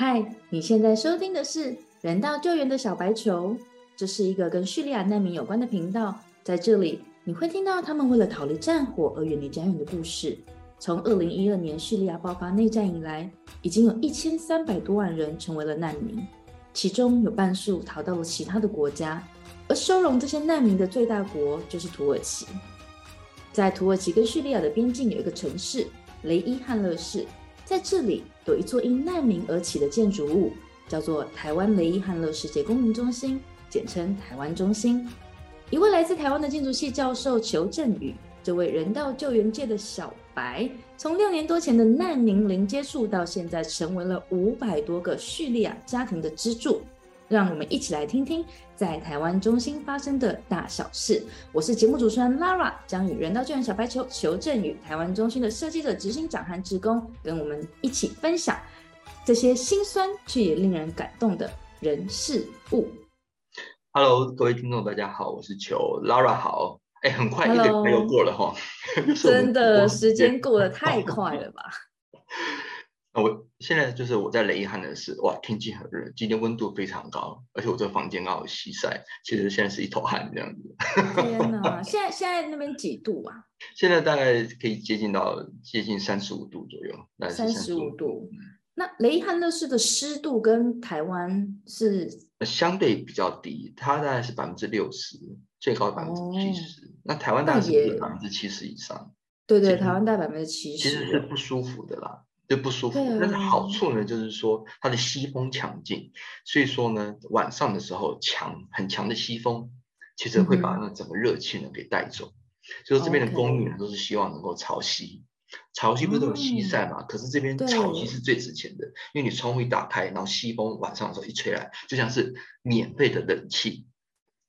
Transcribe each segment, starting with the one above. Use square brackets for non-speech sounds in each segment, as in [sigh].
嗨，你现在收听的是人道救援的小白球，这是一个跟叙利亚难民有关的频道。在这里，你会听到他们为了逃离战火而远离家园的故事。从二零一二年叙利亚爆发内战以来，已经有一千三百多万人成为了难民，其中有半数逃到了其他的国家。而收容这些难民的最大国就是土耳其。在土耳其跟叙利亚的边境有一个城市雷伊汉勒市，在这里有一座因难民而起的建筑物，叫做台湾雷伊汉勒世界公民中心，简称台湾中心。一位来自台湾的建筑系教授裘振宇，这位人道救援界的小白，从六年多前的难民零接触，到现在成为了五百多个叙利亚家庭的支柱。让我们一起来听听在台湾中心发生的大小事。我是节目主持人 Lara，将与人道救援小白球裘振宇、台湾中心的设计者、执行长和职工，跟我们一起分享这些辛酸却也令人感动的人事物。Hello，各位听众，大家好，我是球 Lara，好，哎，很快一个礼拜又过了哈，[laughs] 真的时间过得太快了吧？[laughs] 那我现在就是我在雷伊汉的是，哇，天气很热，今天温度非常高，而且我这个房间刚好西晒，其实现在是一头汗这样子。[laughs] 天哪，现在现在那边几度啊？[laughs] 现在大概可以接近到接近三十五度左右，三十五度。那雷伊汉乐市的湿度跟台湾是相对比较低，它大概是百分之六十，最高百分之七十。那台湾大概是百分之七十以上。对对，台湾大概百分之七十。其实是不舒服的啦。就不舒服，但是好处呢，就是说它的西风强劲，所以说呢，晚上的时候强很强的西风，其实会把那整个热气呢给带走。所以这边的公寓呢，都是希望能够朝西，潮汐不是都有西晒嘛？可是这边潮汐是最值钱的，因为你窗户一打开，然后西风晚上的时候一吹来，就像是免费的冷气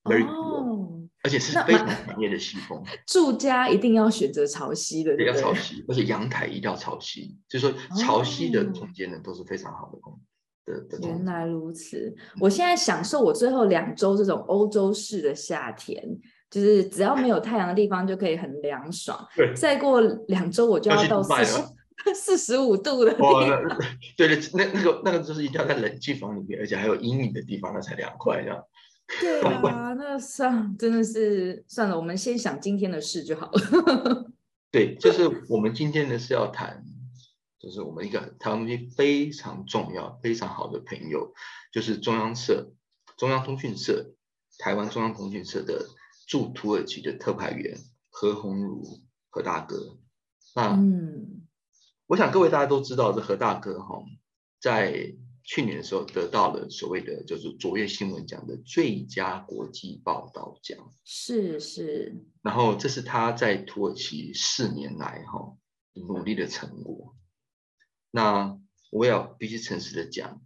，very cool。而且是非常强烈的西风，[laughs] 住家一定要选择朝西的，要朝西，而且阳台一定要朝西，就是说朝西的空间呢都是非常好的空的的。原来如此，我现在享受我最后两周这种欧洲式的夏天，就是只要没有太阳的地方就可以很凉爽。[laughs] 对，再过两周我就要到四十四十五度的地方。对对，那那个那个就是一定要在冷气房里面，而且还有阴影的地方，那才凉快这样。对啊，[laughs] 那算真的是算了，我们先想今天的事就好了。[laughs] 对，就是我们今天呢是要谈，就是我们一个台湾中心非常重要、非常好的朋友，就是中央社、中央通讯社、台湾中央通讯社的驻土耳其的特派员何鸿儒何大哥。那嗯，我想各位大家都知道，这何大哥哈，在。去年的时候得到了所谓的就是卓越新闻奖的最佳国际报道奖，是是。然后这是他在土耳其四年来哈努力的成果。那我要必须诚实的讲，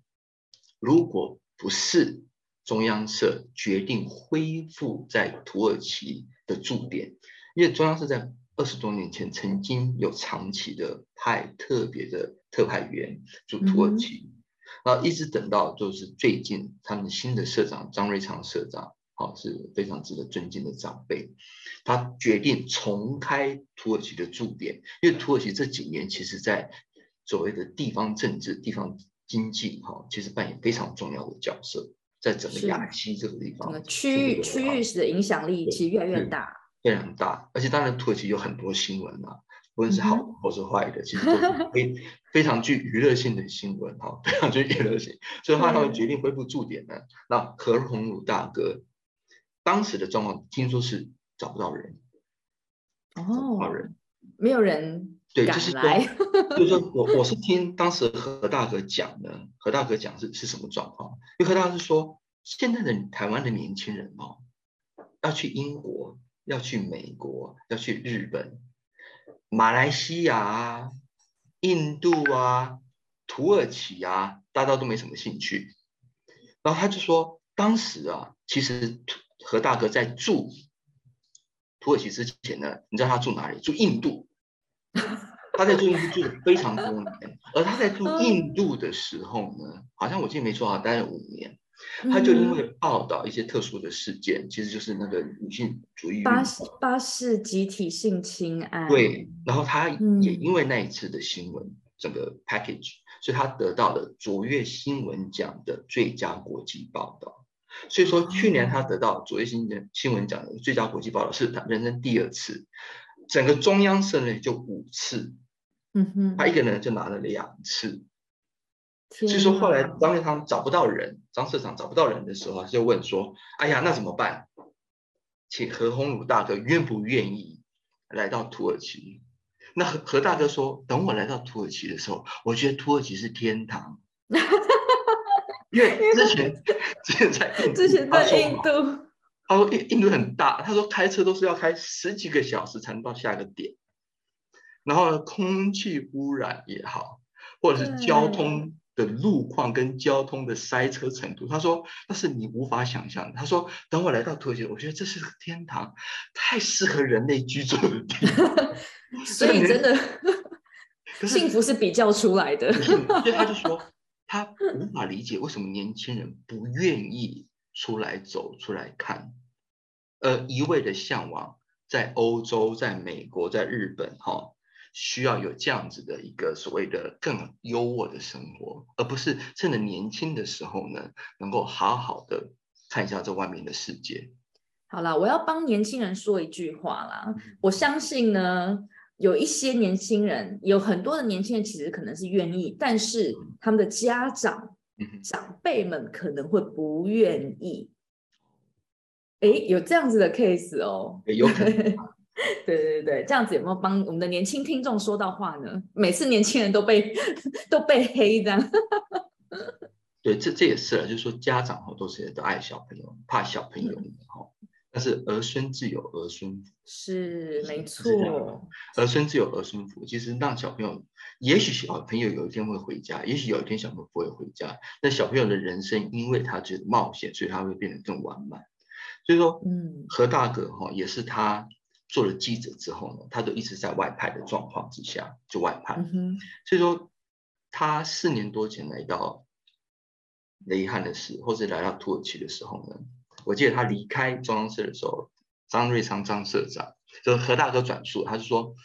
如果不是中央社决定恢复在土耳其的驻点，因为中央社在二十多年前曾经有长期的派特别的特派员驻土耳其。然后一直等到就是最近，他们新的社长张瑞昌社长，好是非常值得尊敬的长辈，他决定重开土耳其的驻点，因为土耳其这几年其实在所谓的地方政治、地方经济，哈，其实扮演非常重要的角色，在整个亚西这个地方，区域区域的影响力其实越来越大，非常大，而且当然土耳其有很多新闻啊。无论是好或是坏的，其实都 [laughs] 非非常具娱乐性的新闻哈，非常具娱乐性。所以他们决定恢复驻点呢。那何鸿儒大哥当时的状况，听说是找不到人，哦，找人，没有人对，就是说，[laughs] 就是说我我是听当时何大哥讲的，何大哥讲是是什么状况？因为何大哥是说，现在的台湾的年轻人哦，要去英国，要去美国，要去日本。马来西亚啊、印度啊、土耳其啊，大家都没什么兴趣。然后他就说，当时啊，其实何大哥在住土耳其之前呢，你知道他住哪里？住印度。他在住印度住了非常多年，而他在住印度的时候呢，好像我记得没错啊，待了五年。他就因为报道一些特殊的事件，其实就是那个女性主义巴士巴士集体性侵案。对，然后他也因为那一次的新闻，整个 package，所以他得到了卓越新闻奖的最佳国际报道。所以说，去年他得到卓越新闻新闻奖的最佳国际报道是他人生第二次，整个中央社呢就五次，嗯哼，他一个人就拿了两次。所所以说后来张瑞康找不到人，张社长找不到人的时候，他就问说：“哎呀，那怎么办？请何鸿儒大哥愿不愿意来到土耳其？”那何何大哥说：“等我来到土耳其的时候，我觉得土耳其是天堂。[laughs] ”因为之前之前在印度，之前在印度，他说印印度很大，他说开车都是要开十几个小时才能到下一个点，然后呢，空气污染也好，或者是交通的路况跟交通的塞车程度，他说那是你无法想象。他说等我来到土耳其，我觉得这是个天堂，太适合人类居住的地方。[laughs] 所以真的 [laughs] 幸福是比较出来的。所以他就说，他无法理解为什么年轻人不愿意出来走、出来看，而一味的向往在欧洲、在美国、在日本，哈、需要有这样子的一个所谓的更优渥的生活，而不是趁着年轻的时候呢，能够好好的看一下这外面的世界。好啦，我要帮年轻人说一句话啦。嗯我相信呢，有一些年轻人，有很多的年轻人其实可能是愿意，但是他们的家长、长辈们可能会不愿意。诶，有这样子的 case 哦。有可能 [laughs] 对对对，这样子有没有帮我们的年轻听众说到话呢？每次年轻人都被 [laughs] 都被黑这样。[laughs] 对，这这也是了，就是说家长哈都是都爱小朋友，怕小朋友哈，但是儿孙自有儿孙福。是没错，儿孙自有儿孙福，其实让小朋友，也许小朋友有一天会回家，也许有一天小朋友不会回家。那小朋友的人生，因为他觉得冒险，所以他会变得更完满。所以说，嗯何大哥哈、也是他做了记者之后呢，他都一直在外派的状况之下就外派。所以说，他四年多前来到雷汉的时，或者来到土耳其的时候呢，我记得他离开中央社的时候，张瑞昌张社长就是何大哥转述，他就说，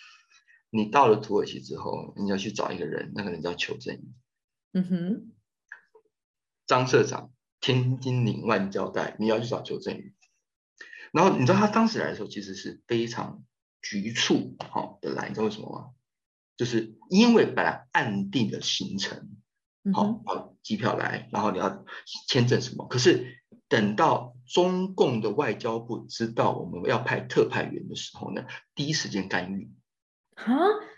你到了土耳其之后，你要去找一个人，那个人叫邱正宇，嗯哼，张社长千叮咛万交代，你要去找邱正宇。然后你知道他当时来的时候，其实是非常局促好、的来，你知道为什么吗？就是因为本来按定的行程，好好机票来，然后你要签证什么？可是等到中共的外交部知道我们要派特派员的时候呢，第一时间干预，啊，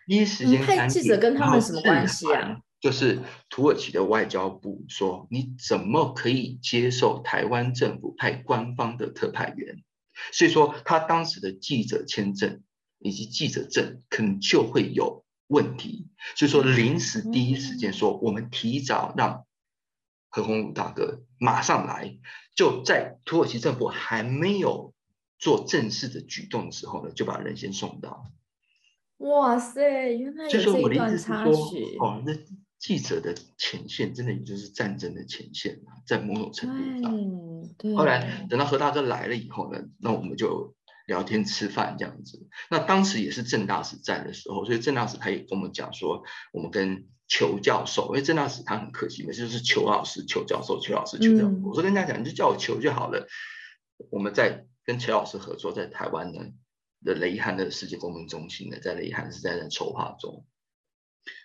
第一时间干预。记者跟他们什么关系啊就是土耳其的外交部说，你怎么可以接受台湾政府派官方的特派员？所以说，他当时的记者签证以及记者证可能就会有问题。所以说，临时第一时间说，我们提早让何鸿儒大哥马上来，就在土耳其政府还没有做正式的举动的时候呢，就把人先送到。哇塞，原来这一我的意思是段插曲，，哦，那记者的前线真的也就是战争的前线啊，在某种程度上。后来等到何大哥来了以后呢，那我们就聊天吃饭这样子。那当时也是郑大使在的时候，所以郑大使他也跟我们讲说，我们跟裘教授，因为郑大使他很客气，每次就是裘老师、裘教授、裘老师、裘教授。嗯我说跟大家讲，你就叫我裘就好了。我们在跟裘老师合作，在台湾呢的雷汉的世界公民中心呢，在雷汉是在在筹划中。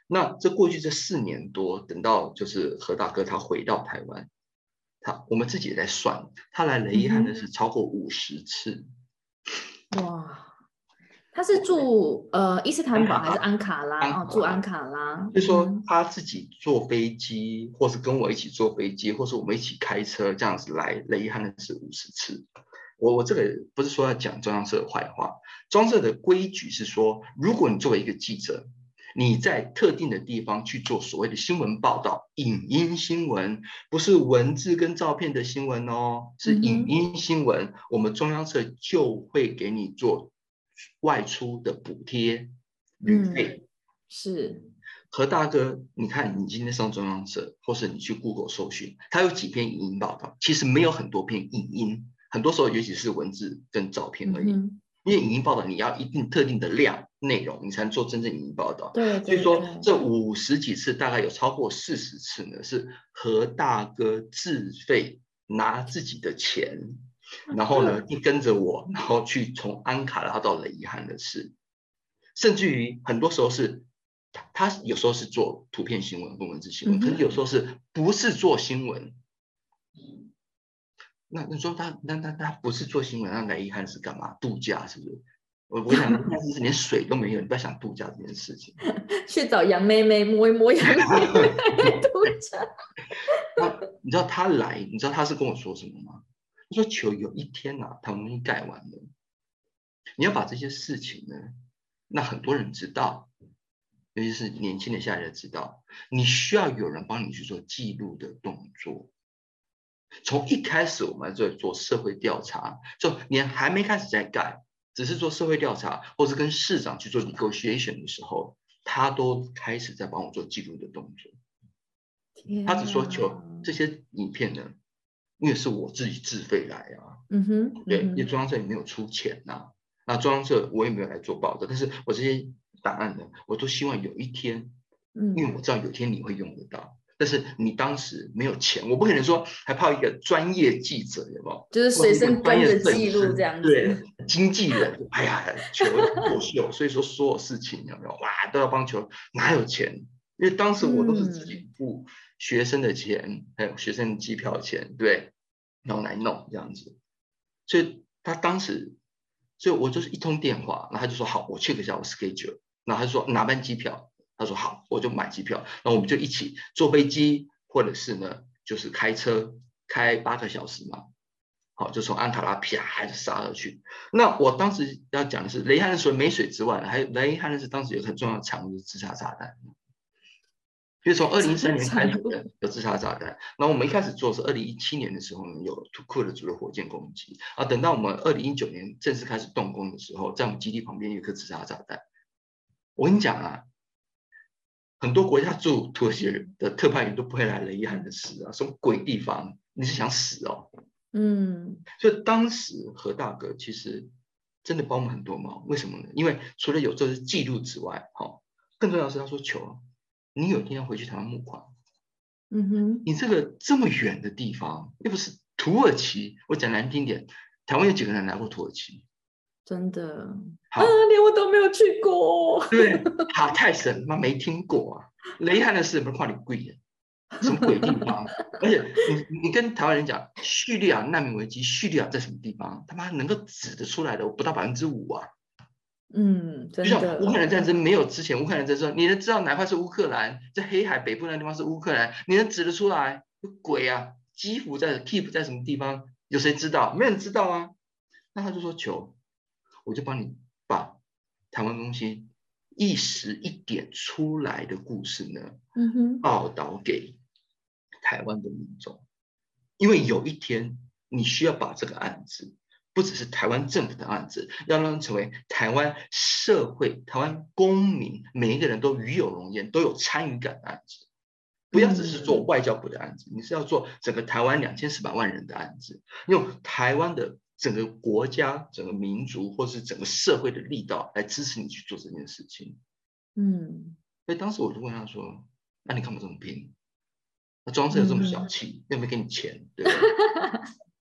那这过去这四年多，等到就是何大哥他回到台湾，他我们自己也在算，他来雷汉嗯哼的是超过五十次。哇，他是住呃伊斯坦堡还是安卡拉？安卡哦，住安卡拉。就说嗯他自己坐飞机，或是跟我一起坐飞机，或是我们一起开车这样子来雷伊汉的是五十次。我我这个不是说要讲中央社的坏话，中央社的规矩是说，如果你作为一个记者，你在特定的地方去做所谓的新闻报道，影音新闻，不是文字跟照片的新闻哦，是影音新闻，我们中央社就会给你做外出的补贴旅嗯费。是，何大哥，你看你今天上中央社，或是你去 Google 搜寻，它有几篇影音报道，其实没有很多篇影音，很多时候尤其是文字跟照片而已。因为影音报道你要一定特定的量内容，你才能做真正影音报道。对，所以说这五十几次，大概有超过四十次呢，是何大哥自费拿自己的钱，然后呢，一跟着我，然后去从安卡拉到雷伊汉的事，甚至于很多时候是。他有时候是做图片新闻跟文字新闻，可是有时候是不是做新闻？那你说他那那他不是做新闻，那来遗憾是干嘛？度假是不是？我我想，[laughs] 但是连水都没有，你不要想度假这件事情。[laughs] 去找杨妹妹摸一摸杨妹妹 [laughs] 度假。他你知道他来，你知道他是跟我说什么吗？他说：“求有一天呐，他们盖完了，你要把这些事情呢，那很多人知道。”尤其是年轻的下一代知道，你需要有人帮你去做记录的动作。从一开始我们在做社会调查，就连还没开始在盖，只是做社会调查，或是跟市长去做 negotiation 的时候，他都开始在帮我做记录的动作。他只说求这些影片呢，因为是我自己自费来啊，嗯哼，对，因为中央社也没有出钱呐，那中央社我也没有来做报道，但是我这些。档案呢，我都希望有一天，嗯，因为我知道有一天你会用得到，但是你当时没有钱，我不可能说还泡一个专业记者，有没有？就是随身跟着记录这样子。对，经纪人，哎呀，求作秀，所以说所有事情有没有哇都要帮球，哪有钱？因为当时我都是自己付学生的钱，还有学生机票钱，对，然后来弄这样子，所以他当时，所以我就是一通电话，然后他就说好，我 check 一下我 schedule。然后他就说哪班机票？他说好，我就买机票。那我们就一起坐飞机，或者是呢，就是开车开八个小时嘛。好，就从安卡拉啪就杀了去。那我当时要讲的是，雷汉的除了没水之外，还有雷汉的是当时有很重要的产物是自杀炸弹。因为从二零一三年开始的有自杀炸弹。那我们一开始做是二零一七年的时候呢，有土库的组的火箭攻击啊。等到我们二零一九年正式开始动工的时候，在我们基地旁边有一颗自杀炸弹。我跟你讲啊，很多国家驻土耳其的特派员都不会来雷伊汉的事啊，什么鬼地方？你是想死哦？嗯，所以当时何大哥其实真的帮我们很多忙，为什么呢？因为除了有这些记录之外，哈，更重要是他说求你有一天要回去台湾募款，嗯哼，你这个这么远的地方，又不是土耳其，我讲难听点，台湾有几个人来过土耳其？真的啊，连我都没有去过。对，好太神，妈没听过啊！雷汉的事不是夸你贵的，什么鬼地方？[laughs] 而且你你跟台湾人讲叙利亚难民危机，叙利亚在什么地方？他妈能够指得出来的不到百分之五啊！嗯，就像乌克兰战争没有之前，乌克兰战争你能知道哪块是乌克兰，在黑海北部那地方是乌克兰，你能指得出来？鬼啊！基辅在 Keep 在什么地方？有谁知道？没人知道啊！那他就说求。我就帮你把台湾东西一时一点出来的故事呢，嗯哼，报道给台湾的民众，因为有一天你需要把这个案子，不只是台湾政府的案子，要让成为台湾社会、台湾公民每一个人都与有荣焉、都有参与感的案子，不要只是做外交部的案子，你是要做整个台湾两千四百万人的案子，用台湾的。整个国家、整个民族，或是整个社会的力道来支持你去做这件事情。嗯，所以当时我就问他说：“那你干嘛这么拼？那装车有这么小气，又没给你钱，对吧？”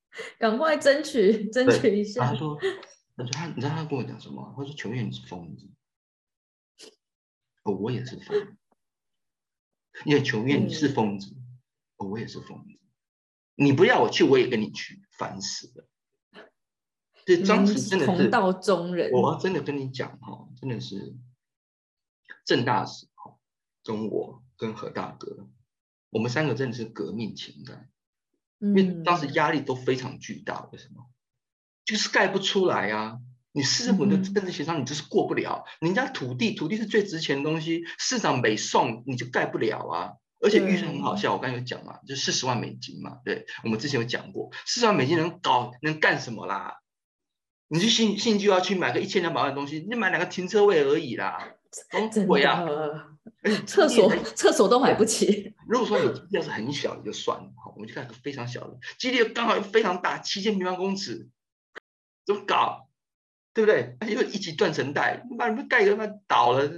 [laughs] 赶快争取，争取一下。他说：“他说他，你知道他跟我讲什么？他说：‘求愿你是疯子。’哦，我也是疯子。因为求愿你是疯子，哦，我也是疯子。你不要我去，我也跟你去，烦死了。”这张弛真的是同道中人。我真的跟你讲哈，真的是郑大使哈，跟我跟何大哥，我们三个真的是革命情感，因为当时压力都非常巨大。为什么？就是盖不出来啊！你市府的政治协商，你就是过不了。人家土地，土地是最值钱的东西，市长没送，你就盖不了啊！而且预算很好笑，我刚才有讲嘛，就四十万美金嘛。对，我们之前有讲过，四十万美金能搞能干什么啦？你去信信就要去买个一千两百万的东西，你买两个停车位而已啦，真贵啊！厕所厕所都买不起。如果说你要是很小也就算了，好，我们就看个非常小的，基地刚好非常大，七千平方公尺，怎么搞？对不对？又一起断层带，把你们盖个他妈倒了，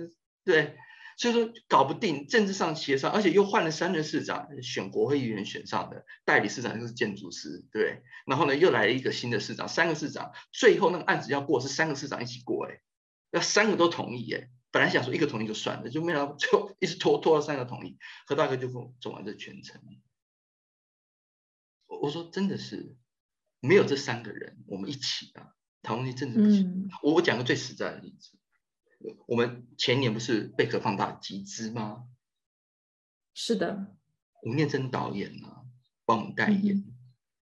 对。所以说搞不定，政治上协商，而且又换了三任市长，选国会议员选上的，代理市长又是建筑师，对。然后呢，又来了一个新的市长，三个市长，最后那个案子要过是三个市长一起过，哎，要三个都同意，哎。本来想说一个同意就算了，就没想到最后一直拖拖到三个同意，何大哥就走完这全程。我我说真的是没有这三个人，我们一起啊，台湾政治不行。我我讲个最实在的例子。我们前年不是贝壳放大集资吗？是的，吴念真导演啊，帮我们代言。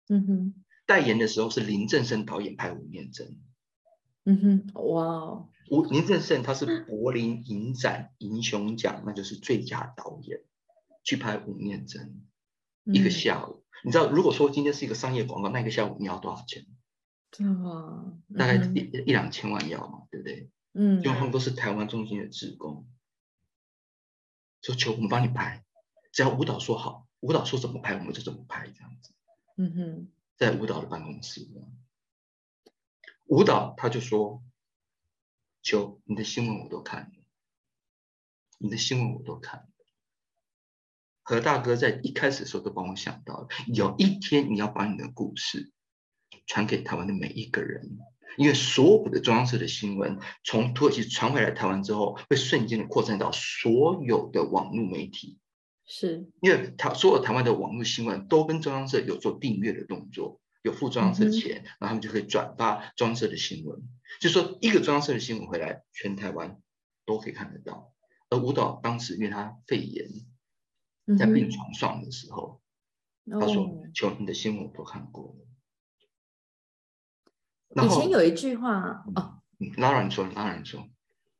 嗯哼，代言的时候是林正盛导演拍吴念真。嗯哼，哇哦，吴林正盛他是柏林影展银熊奖，那就是最佳导演，去拍吴念真一个下午。你知道，如果说今天是一个商业广告，那个下午你要多少钱？啊，大概一一两千万要嘛，对不对？嗯，因为他们都是台湾中心的职工，就求我们帮你拍，只要舞蹈说好，舞蹈说怎么拍我们就怎么拍，这样子。嗯哼，在舞蹈的办公室，舞蹈他就说，求你的新闻我都看了，你的新闻我都看了。何大哥在一开始的时候都帮我想到了，有一天你要把你的故事传给台湾的每一个人。因为所有的中央社的新闻从土耳其传回来台湾之后，会瞬间的扩散到所有的网络媒体。是，因为台所有台湾的网络新闻都跟中央社有做订阅的动作，有付中央社钱，然后他们就可以转发中央社的新闻。就说一个中央社的新闻回来，全台湾都可以看得到。而舞蹈当时因为他肺炎，在病床上的时候，他说：“求你的新闻我都看过了。”以前有一句话哦，拉然说，拉然说，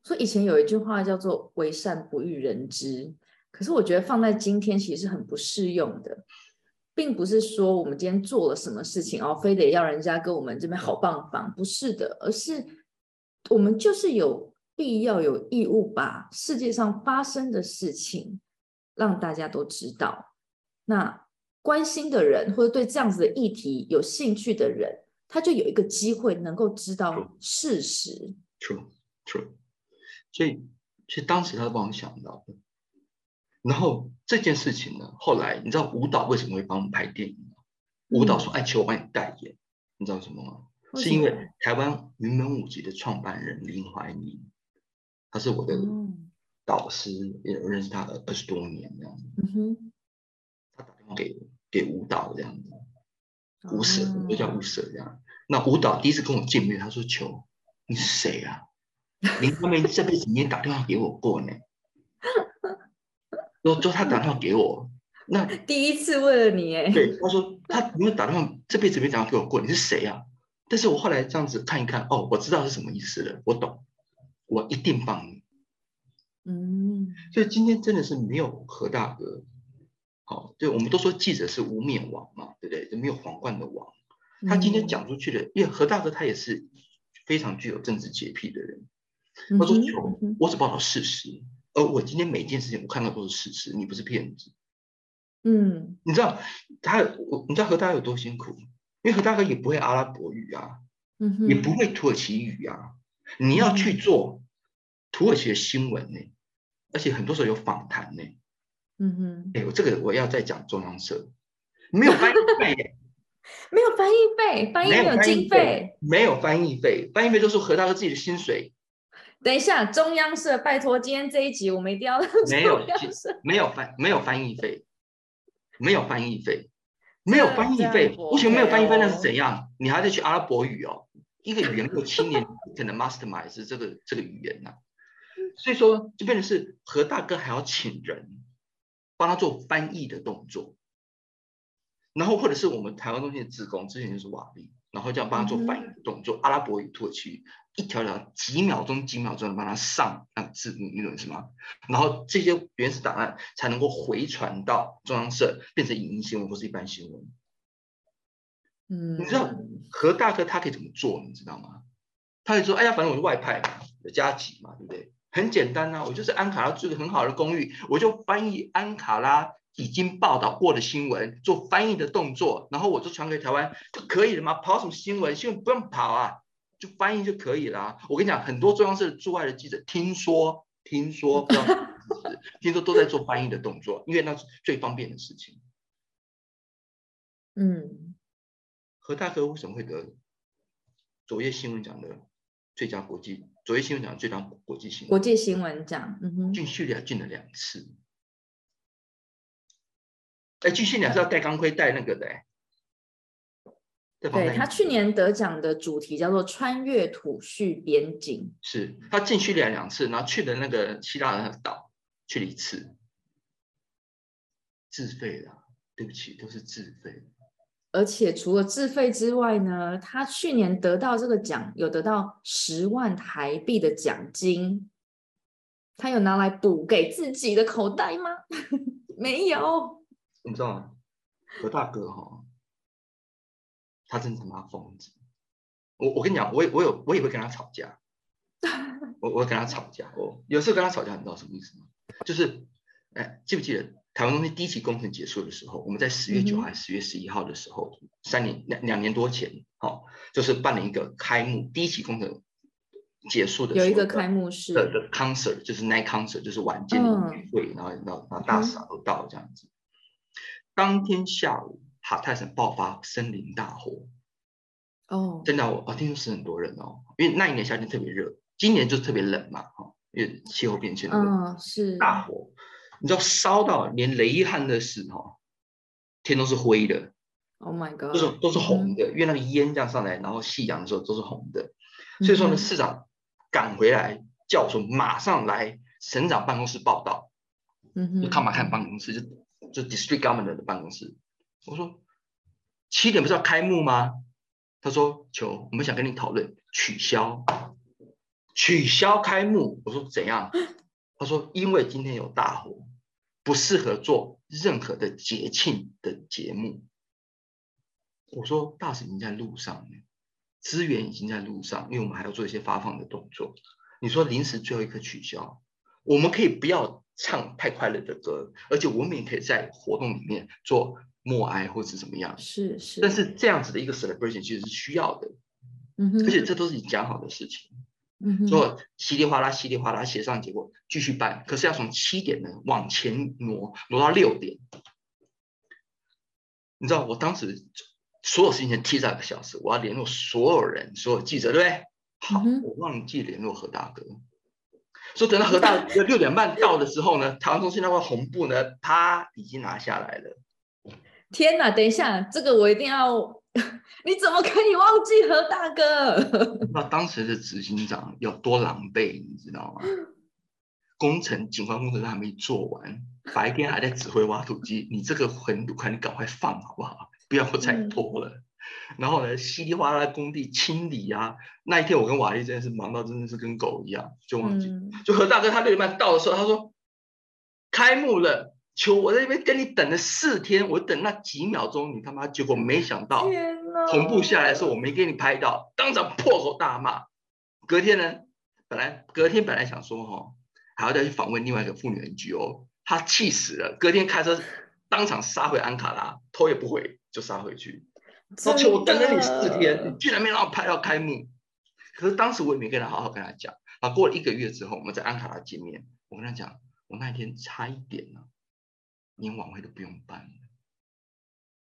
说以前有一句话叫做“为善不欲人知”，可是我觉得放在今天其实很不适用的，并不是说我们今天做了什么事情哦，非得要人家跟我们这边好棒棒，不是的，而是我们就是有必要、有义务把世界上发生的事情让大家都知道。那关心的人或者对这样子的议题有兴趣的人。他就有一个机会能够知道事实。True，True。所以，其实当时他帮我想到的。然后这件事情呢，后来你知道舞蹈为什么会帮我们拍电影吗？舞蹈说：“哎，求我帮你代言。”你知道什么吗？是因为台湾云门舞集的创办人林怀民，他是我的导师，也认识他二十多年这样子。嗯哼。他打电话给给舞蹈这样子。舞社就叫舞社这样。那舞蹈第一次跟我见面，他说：“球你是谁啊？林怀民这辈子没打电话给我过呢。”说说他打电话给我，那 [laughs] 第一次为了你哎。对，他说他没有打电话，这辈子没打电话给我过。你是谁啊？但是我后来这样子看一看，哦，我知道是什么意思了，我懂，我一定帮你。嗯，所以今天真的是没有何大哥。好，对，我们都说记者是无冕王嘛，对不对？就没有皇冠的王。他今天讲出去的，因为何大哥他也是非常具有政治洁癖的人。他说：“求我只报道事实，而我今天每一件事情我看到都是事实，你不是骗子。”嗯，你知道他，我你知道何大哥有多辛苦？因为何大哥也不会阿拉伯语啊，嗯也不会土耳其语啊。你要去做土耳其的新闻呢，而且很多时候有访谈呢。嗯哼，哎，我这个我要再讲中央社，没有翻译费，[laughs] 没有翻译费，翻译没有经费，没有翻译费，翻译费都是何大哥自己的薪水。等一下，中央社，拜托，今天这一集我们一定要没有没有翻没有翻译费，没有翻译费，没有翻译费，为什么没有翻译费？那是怎样？你还得去阿拉伯语哦，一个语言有七年 [laughs] 可能 mastermind 这个这个语言呐，所以说就变成是何大哥还要请人。帮他做翻译的动作，然后或者是我们台湾中心的职工，之前就是瓦力，然后这样帮他做翻译的动作，阿拉伯语、土耳其一条条几秒钟、几秒钟的帮他上那个字幕，你懂是吗？然后这些原始档案才能够回传到中央社，变成影音新闻或是一般新闻。嗯，你知道何大哥他可以怎么做？你知道吗？他可以说：“哎呀，反正我是外派嘛，有加急嘛，对不对？”很简单啊，我就是安卡拉住个很好的公寓，我就翻译安卡拉已经报道过的新闻，做翻译的动作，然后我就传给台湾就可以了吗？跑什么新闻？新闻不用跑啊，就翻译就可以了。我跟你讲，很多中央社驻外的记者，听说听说听说都在做翻译的动作，因为那是最方便的事情。嗯，何大哥为什么会得昨夜新闻奖的最佳国际？昨夜新闻奖最佳国际新闻？国际新闻奖，嗯哼，进叙利亚进了两次。哎，进叙利亚是要戴钢盔戴那个的哎。对他去年得奖的主题叫做“穿越土叙边境”，是他进叙利亚两次，然后去的那个希腊的岛去了一次，自费的，对不起，都是自费。而且除了自费之外呢，他去年得到这个奖，有得到十万台币的奖金，他有拿来补给自己的口袋吗？[laughs] 没有。你知道吗？何大哥哈。他真他妈疯子！我我跟你讲，我也我有我也会跟他吵架，[laughs] 我我跟他吵架。我有时候跟他吵架，你知道什么意思吗？就是，哎，记不记得台湾中心第一期工程结束的时候，我们在十月九号还是十月十一号的时候，三年两两年多前，哦，就是办了一个开幕第一期工程结束的有一个开幕式的 concert，就是 night concert，就是晚间的会，然后然后然后大使都到这样子。当天下午。哈泰省爆发森林大火，哦，真的我我听说死很多人哦，因为那一年夏天特别热，今年就特别冷嘛，哈，因为气候变迁的嗯，是。大火，你知道烧到连雷汉的时哈，天都是灰的，Oh my god，都是都是红的，因为那个烟这样上来，然后夕阳的时候都是红的，所以说呢，市长赶回来叫我说马上来省长办公室报道，嗯哼，就看嘛看办公室，就就 district governor 的办公室。我说七点不是要开幕吗？他说：“求我们想跟你讨论取消，取消开幕。”我说：“怎样？”他说：“因为今天有大火，不适合做任何的节庆的节目。”我说：“大使已经在路上了资源已经在路上，因为我们还要做一些发放的动作。你说临时最后一刻取消，我们可以不要唱太快乐的歌，而且我们也可以在活动里面做。”默哀或者怎么样？是是，但是这样子的一个 celebration 其实是需要的，嗯哼，而且这都是你讲好的事情，嗯哼，说稀里哗啦稀里哗啦协商结果继续办，可是要从七点呢往前挪挪到六点，你知道我当时所有事情先提早一个小时，我要联络所有人，所有记者，对不对？好，我忘记联络何大哥，说等到何大哥六点半到的时候呢，台湾中心那块红布呢，啪已经拿下来了。天哪！等一下，这个我一定要。[laughs] 你怎么可以忘记何大哥？[laughs] 那当时的执行长有多狼狈，你知道吗？工程景观工程都还没做完，白天还在指挥挖土机。你这个横土块，你赶快放好不好？不要再拖了。然后呢，稀里哗啦工地清理啊。那一天我跟瓦力真的是忙到真的是跟狗一样，就忘记。就何大哥他六点半到的时候，他说开幕了。求我在那边跟你等了四天，我等那几秒钟，你他妈结果没想到，同步下来的时候我没给你拍到，当场破口大骂。隔天呢，本来隔天本来想说哈，还要再去访问另外一个妇女 NGO，他气死了。隔天开车当场杀回安卡拉，头也不回就杀回去。而且我等了你四天，你居然没让我拍到开幕。可是当时我也没跟他好好跟他讲。啊，过了一个月之后，我们在安卡拉见面，我跟他讲，我那一天差一点呢。连晚会都不用办了，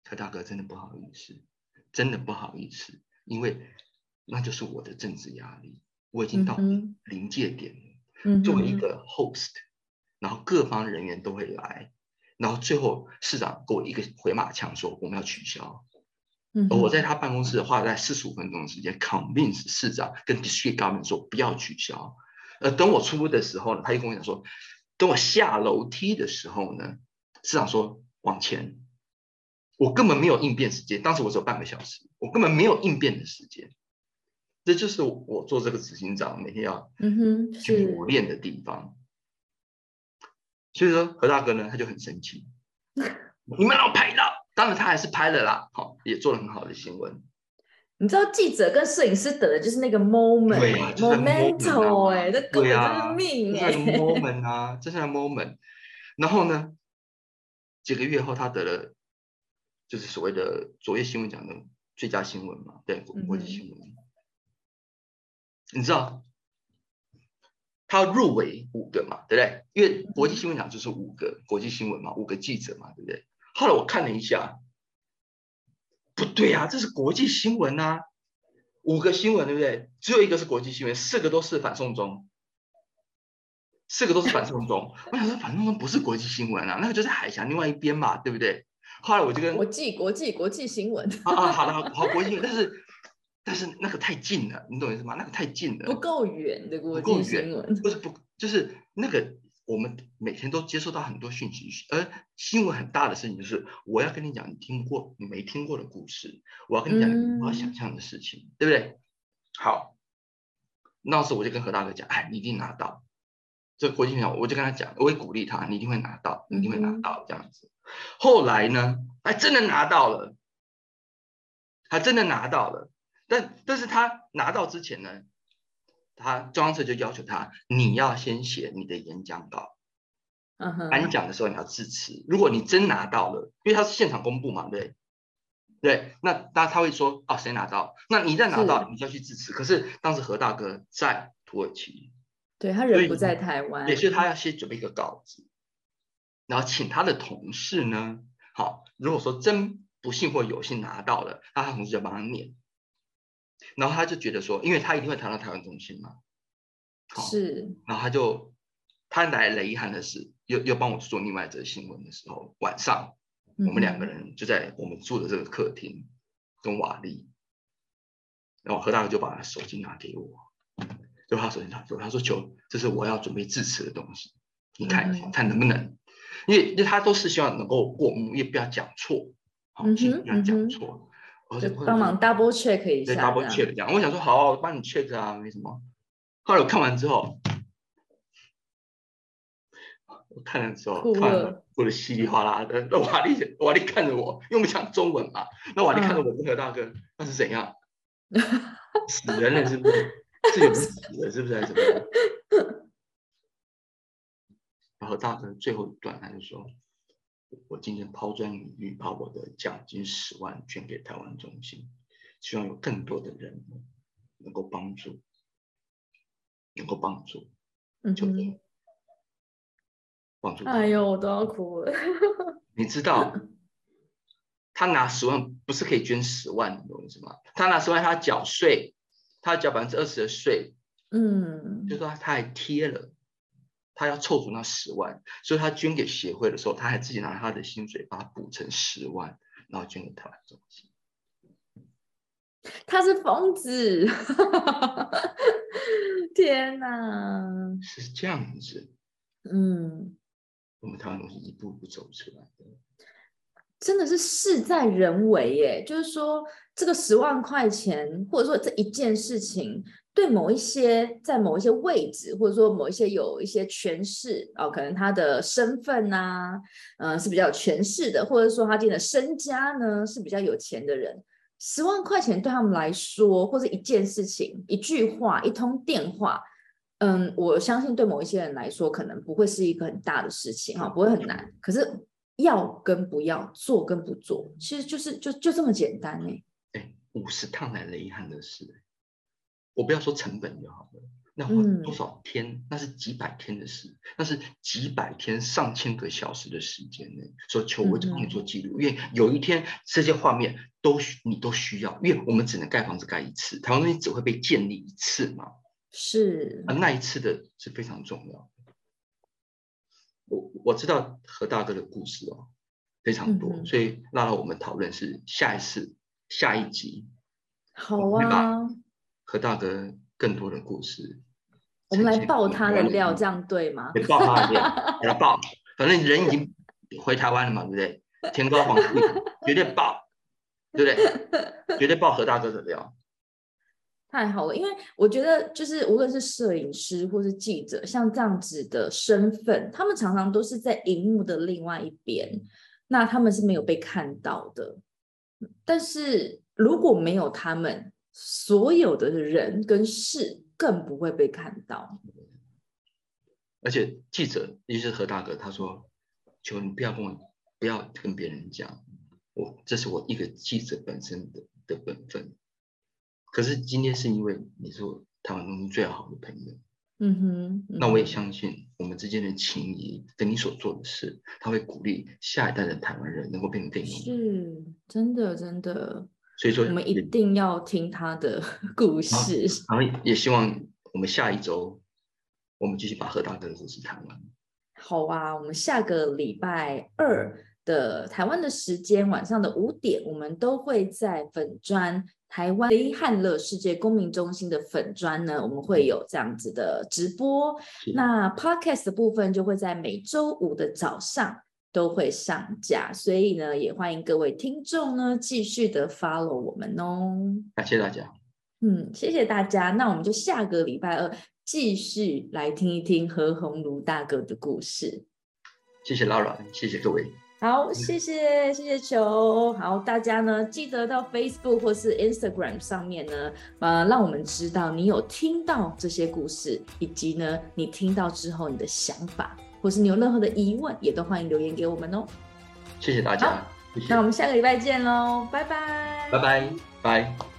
柯大哥真的不好意思，真的不好意思，因为那就是我的政治压力，我已经到临界点了。作为一个 host，然后各方人员都会来，然后最后市长给我一个回马枪，说我们要取消。而我在他办公室花了四十五分钟的时间，convince 市长跟 district government 说不要取消。而等我出的时候呢，他就跟我讲说，等我下楼梯的时候呢。市长说往前，我根本没有应变时间。当时我只有半个小时，我根本没有应变的时间。这就是我做这个执行长每天要嗯哼去磨练的地方。所以说何大哥呢，他就很生气，[laughs] 你们让我拍到，当然他还是拍了啦，好也做了很好的新闻。你知道记者跟摄影师等的就是那个 moment，momento，哎，这根本就是命哎，moment 啊，这是 moment。然后呢？几个月后，他得了，就是所谓的卓越新闻奖的最佳新闻嘛，对，国际新闻。你知道，他入围五个嘛，对不对？因为国际新闻奖就是五个国际新闻嘛，五个记者嘛，对不对？后来我看了一下，不对啊，这是国际新闻啊，五个新闻对不对？只有一个是国际新闻，四个都是反送中，四个都是反送中。[laughs] 我想说，反送中不是国际新闻啊，那个就在海峡另外一边嘛，对不对？后来我就跟国际国际国际新闻啊啊，好的好好国际新闻，但是但是那个太近了，你懂意思吗？那个太近了，不够远的国际新闻，不是不就是那个我们每天都接收到很多讯息，而新闻很大的事情就是我要跟你讲你听过你没听过的故事，我要跟你讲你无法想象的事情，对不对？好，那时候我就跟何大哥讲，哎，你一定拿到这个国际新闻，我就跟他讲，我会鼓励他，你一定会拿到，你一定会拿到这样子。后来呢，还真的拿到了，还真的拿到了。但但是他拿到之前呢，他中央社就要求他，你要先写你的演讲稿，嗯哼，颁奖的时候你要致辞。如果你真拿到了，因为他是现场公布嘛，对对，那他他会说，哦，谁拿到？那你再拿到，你就要去致辞。可是当时何大哥在土耳其，对他人不在台湾，也是他要先准备一个稿子。然后请他的同事呢，好，如果说真不幸或有幸拿到了，那他同事就帮他念。然后他就觉得说，因为他一定会谈到台湾中心嘛，是。然后他就他来雷遗憾的是，又又帮我做另外一则新闻的时候，晚上我们两个人就在我们住的这个客厅跟瓦力，然后何大哥就把他手机拿给我，就他手机拿给我，他说：“求，这是我要准备致辞的东西，你看一下，看能不能。”因为因为他都是希望能够过目，也不要讲错，好，尽量讲错，而且帮忙 double check 一下，double check 这样。我想说，好，我帮你 check 啊，没什么。后来我看完之后，我看了之后，看了，哭的稀里哗啦的。那瓦力，瓦力看着我，因为我们讲中文嘛。那瓦力看着我跟何大哥，那是怎样？死人了是不是？是有人死了是不是？还是怎么样？[laughs] 然后大哥最后一段，他就说：“我今天抛砖引玉，把我的奖金十万捐给台湾中心，希望有更多的人能够帮助，能够帮助，就帮助。”哎呦，我都要哭了。[laughs] 你知道，他拿十万不是可以捐十万，你懂意思吗？他拿十万，他缴税，他缴百分之二十的税，嗯，就说他还贴了。他要凑足那十万，所以他捐给协会的时候，他还自己拿他的薪水把它补成十万，然后捐给台湾中心。他是疯子！[laughs] 天哪！是这样子。嗯，我们台湾东西一步步走出来的，真的是事在人为耶。就是说，这个十万块钱，或者说这一件事情。对某一些在某一些位置，或者说某一些有一些权势哦，可能他的身份呐，嗯，是比较有权势的，或者说他今天的身家呢是比较有钱的人，十万块钱对他们来说，或者一件事情、一句话、一通电话，嗯，我相信对某一些人来说，可能不会是一个很大的事情哈，不会很难。可是要跟不要做跟不做，其实就是就就这么简单呢。哎，五十趟来了遗憾的事。我不要说成本就好了，那花多少天？那是几百天的事，那是几百天、上千个小时的时间呢。说求我帮你做记录，因为有一天这些画面都你都需要，因为我们只能盖房子盖一次，台湾东西只会被建立一次嘛。是啊，那一次的是非常重要。我我知道何大哥的故事哦，非常多，所以拉到我们讨论是下一次下一集。好啊。何大哥更多的故事，我们来爆他的料，这样对吗？爆他的料，[laughs] 给他爆。反正人已经回台湾了嘛，对不对？天高皇帝绝对爆，对不对？绝对爆何大哥的料。[laughs] 太好了，因为我觉得就是无论是摄影师或是记者，像这样子的身份，他们常常都是在荧幕的另外一边，那他们是没有被看到的。但是如果没有他们，所有的人跟事更不会被看到，而且记者，尤其是何大哥，他说：“求你不要跟我，不要跟别人讲，我这是我一个记者本身的的本分。可是今天是因为你说台湾中最好的朋友。嗯哼，那我也相信我们之间的情谊跟你所做的事，他会鼓励下一代的台湾人能够变成电影。是真的，真的。所以说，我们一定要听他的故事。然后也希望我们下一周，我们继续把何大哥的故事谈完。好啊，我们下个礼拜二的台湾的时间晚上的五点，我们都会在粉砖台湾汉乐世界公民中心的粉砖呢，我们会有这样子的直播。那 podcast 的部分就会在每周五的早上都会上架，所以呢，也欢迎各位听众呢继续的 follow 我们哦。感谢大家。嗯，谢谢大家。那我们就下个礼拜二。继续来听一听何鸿儒大哥的故事。谢谢 Laura，谢谢各位。好，谢谢谢谢球。好，大家呢记得到 Facebook 或是 Instagram 上面呢，呃，让我们知道你有听到这些故事，以及呢你听到之后你的想法，或是你有任何的疑问，也都欢迎留言给我们哦。谢谢大家。那我们下个礼拜见喽，拜拜。拜拜拜。